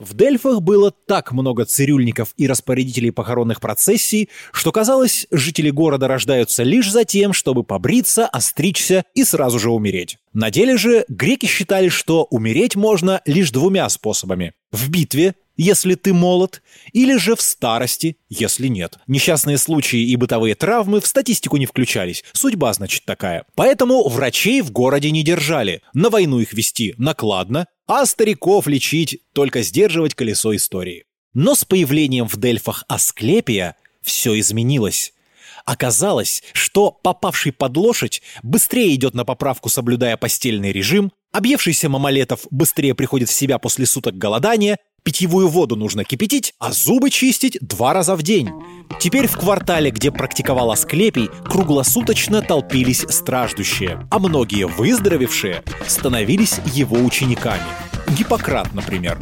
В Дельфах было так много цирюльников и распорядителей похоронных процессий, что казалось, жители города рождаются лишь за тем, чтобы побриться, остричься и сразу же умереть. На деле же греки считали, что умереть можно лишь двумя способами. В битве, если ты молод, или же в старости, если нет. Несчастные случаи и бытовые травмы в статистику не включались. Судьба, значит, такая. Поэтому врачей в городе не держали. На войну их вести накладно, а стариков лечить, только сдерживать колесо истории. Но с появлением в Дельфах Асклепия все изменилось. Оказалось, что попавший под лошадь быстрее идет на поправку, соблюдая постельный режим, объевшийся мамалетов быстрее приходит в себя после суток голодания, питьевую воду нужно кипятить, а зубы чистить два раза в день. Теперь в квартале, где практиковал Асклепий, круглосуточно толпились страждущие, а многие выздоровевшие становились его учениками. Гиппократ, например.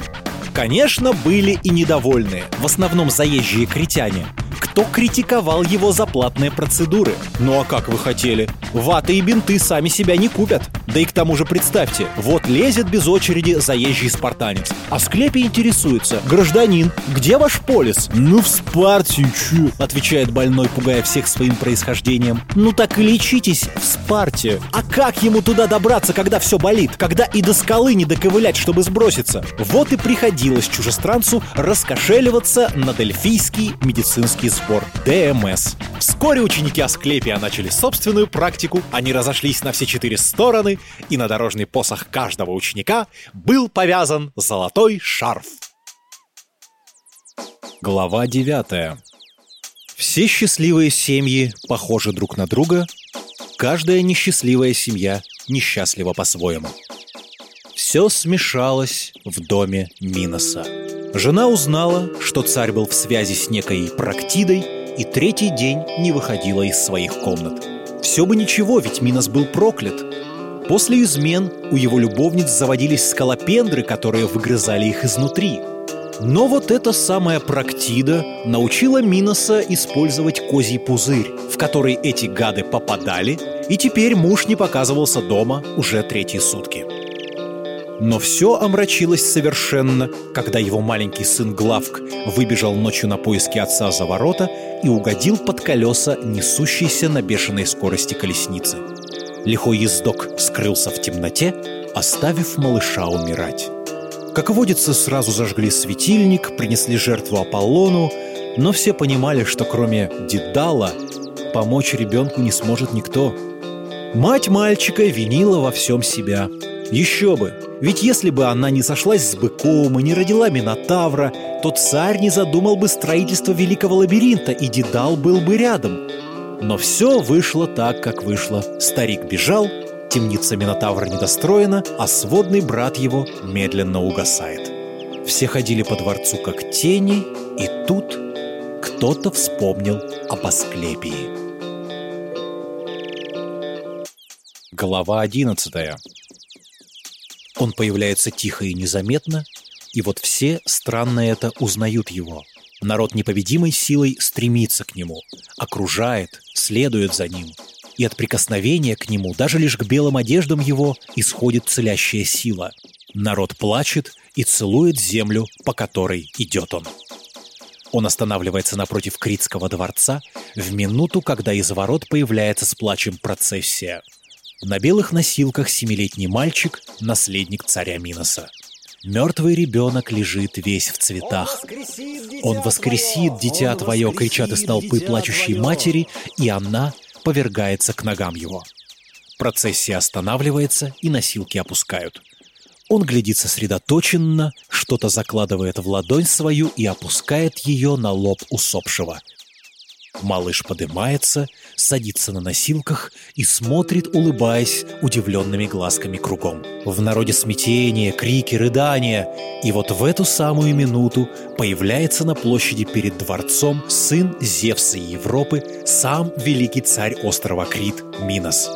Конечно, были и недовольные, в основном заезжие критяне – кто критиковал его за платные процедуры. Ну а как вы хотели? Ваты и бинты сами себя не купят. Да и к тому же представьте, вот лезет без очереди заезжий спартанец. А склепе интересуется, гражданин, где ваш полис? Ну в Спарте, чё? Отвечает больной, пугая всех своим происхождением. Ну так и лечитесь в Спарте. А как ему туда добраться, когда все болит? Когда и до скалы не доковылять, чтобы сброситься? Вот и приходилось чужестранцу раскошеливаться на дельфийский медицинский сбор ДМС. Вскоре ученики Асклепия начали собственную практику, они разошлись на все четыре стороны, и на дорожный посох каждого ученика был повязан золотой шарф. Глава 9. Все счастливые семьи похожи друг на друга, каждая несчастливая семья несчастлива по-своему. Все смешалось в доме Миноса. Жена узнала, что царь был в связи с некой Практидой и третий день не выходила из своих комнат. Все бы ничего, ведь Минос был проклят. После измен у его любовниц заводились скалопендры, которые выгрызали их изнутри. Но вот эта самая Практида научила Миноса использовать козий пузырь, в который эти гады попадали, и теперь муж не показывался дома уже третьи сутки. Но все омрачилось совершенно, когда его маленький сын Главк выбежал ночью на поиски отца за ворота и угодил под колеса несущейся на бешеной скорости колесницы. Лихой ездок скрылся в темноте, оставив малыша умирать. Как водится, сразу зажгли светильник, принесли жертву Аполлону, но все понимали, что кроме Дедала помочь ребенку не сможет никто. Мать мальчика винила во всем себя. Еще бы, ведь если бы она не сошлась с быком и не родила Минотавра, то царь не задумал бы строительство великого лабиринта, и Дедал был бы рядом. Но все вышло так, как вышло. Старик бежал, темница Минотавра недостроена, а сводный брат его медленно угасает. Все ходили по дворцу как тени, и тут кто-то вспомнил об Асклепии. Глава одиннадцатая он появляется тихо и незаметно, и вот все, странно это, узнают его. Народ непобедимой силой стремится к нему, окружает, следует за ним. И от прикосновения к нему, даже лишь к белым одеждам его, исходит целящая сила. Народ плачет и целует землю, по которой идет он. Он останавливается напротив Критского дворца в минуту, когда из ворот появляется с плачем процессия – на белых носилках семилетний мальчик – наследник царя Миноса. Мертвый ребенок лежит весь в цветах. «Он воскресит, дитя твое!» – кричат из толпы плачущей матери, и она повергается к ногам его. Процессия останавливается, и носилки опускают. Он глядит сосредоточенно, что-то закладывает в ладонь свою и опускает ее на лоб усопшего – Малыш поднимается, садится на носилках и смотрит, улыбаясь удивленными глазками кругом. В народе смятение, крики, рыдания. И вот в эту самую минуту появляется на площади перед дворцом сын Зевса Европы, сам великий царь острова Крит Минос.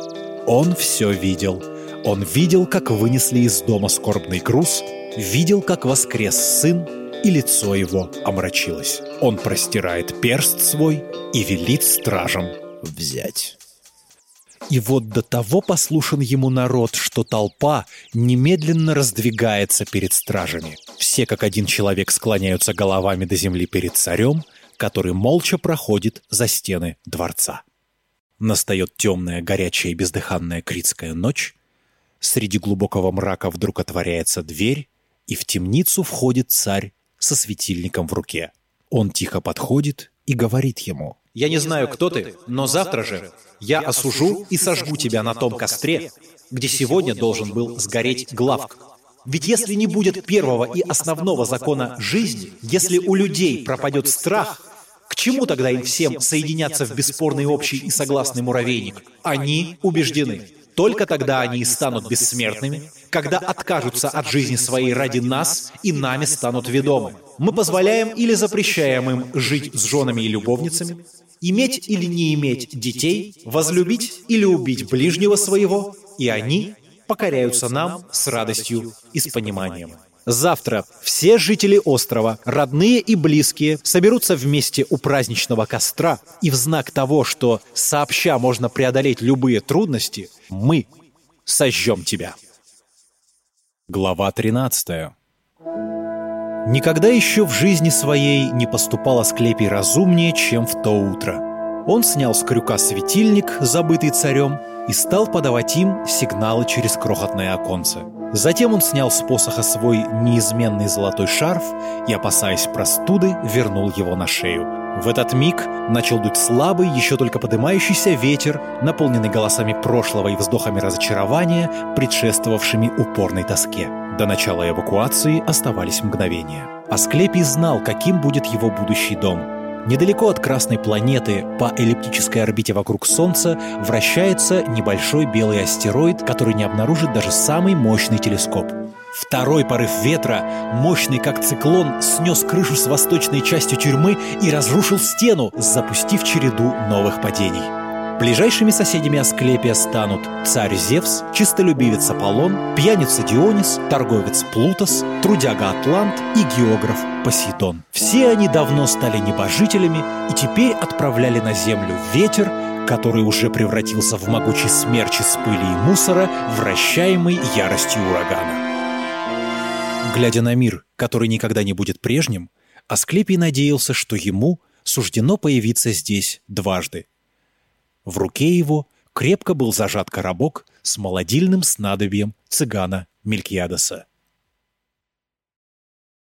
Он все видел. Он видел, как вынесли из дома скорбный груз, видел, как воскрес сын, и лицо его омрачилось. Он простирает перст свой и велит стражам взять. И вот до того послушен ему народ, что толпа немедленно раздвигается перед стражами. Все как один человек склоняются головами до земли перед царем, который молча проходит за стены дворца. Настает темная, горячая и бездыханная критская ночь. Среди глубокого мрака вдруг отворяется дверь, и в темницу входит царь со светильником в руке. Он тихо подходит и говорит ему. «Я не знаю, кто ты, но завтра же я осужу и сожгу тебя на том костре, где сегодня должен был сгореть главк. Ведь если не будет первого и основного закона жизни, если у людей пропадет страх, к чему тогда им всем соединяться в бесспорный общий и согласный муравейник? Они убеждены. Только тогда они и станут бессмертными, когда откажутся от жизни своей ради нас и нами станут ведомы. Мы позволяем или запрещаем им жить с женами и любовницами, иметь или не иметь детей, возлюбить или убить ближнего своего, и они покоряются нам с радостью и с пониманием. Завтра все жители острова, родные и близкие, соберутся вместе у праздничного костра, и в знак того, что сообща можно преодолеть любые трудности, мы сожжем тебя. Глава 13 Никогда еще в жизни своей не поступал Асклепий разумнее, чем в то утро. Он снял с крюка светильник, забытый царем, и стал подавать им сигналы через крохотное оконце. Затем он снял с посоха свой неизменный золотой шарф и, опасаясь простуды, вернул его на шею. В этот миг начал дуть слабый, еще только подымающийся ветер, наполненный голосами прошлого и вздохами разочарования, предшествовавшими упорной тоске. До начала эвакуации оставались мгновения. Асклепий знал, каким будет его будущий дом. Недалеко от Красной планеты по эллиптической орбите вокруг Солнца вращается небольшой белый астероид, который не обнаружит даже самый мощный телескоп. Второй порыв ветра, мощный как циклон, снес крышу с восточной частью тюрьмы и разрушил стену, запустив череду новых падений. Ближайшими соседями Асклепия станут царь Зевс, чистолюбивец Аполлон, пьяница Дионис, торговец Плутос, трудяга Атлант и географ Посейдон. Все они давно стали небожителями и теперь отправляли на землю ветер, который уже превратился в могучий смерч из пыли и мусора, вращаемый яростью урагана. Глядя на мир, который никогда не будет прежним, Асклепий надеялся, что ему суждено появиться здесь дважды – в руке его крепко был зажат коробок с молодильным снадобьем цыгана Мелькиадеса.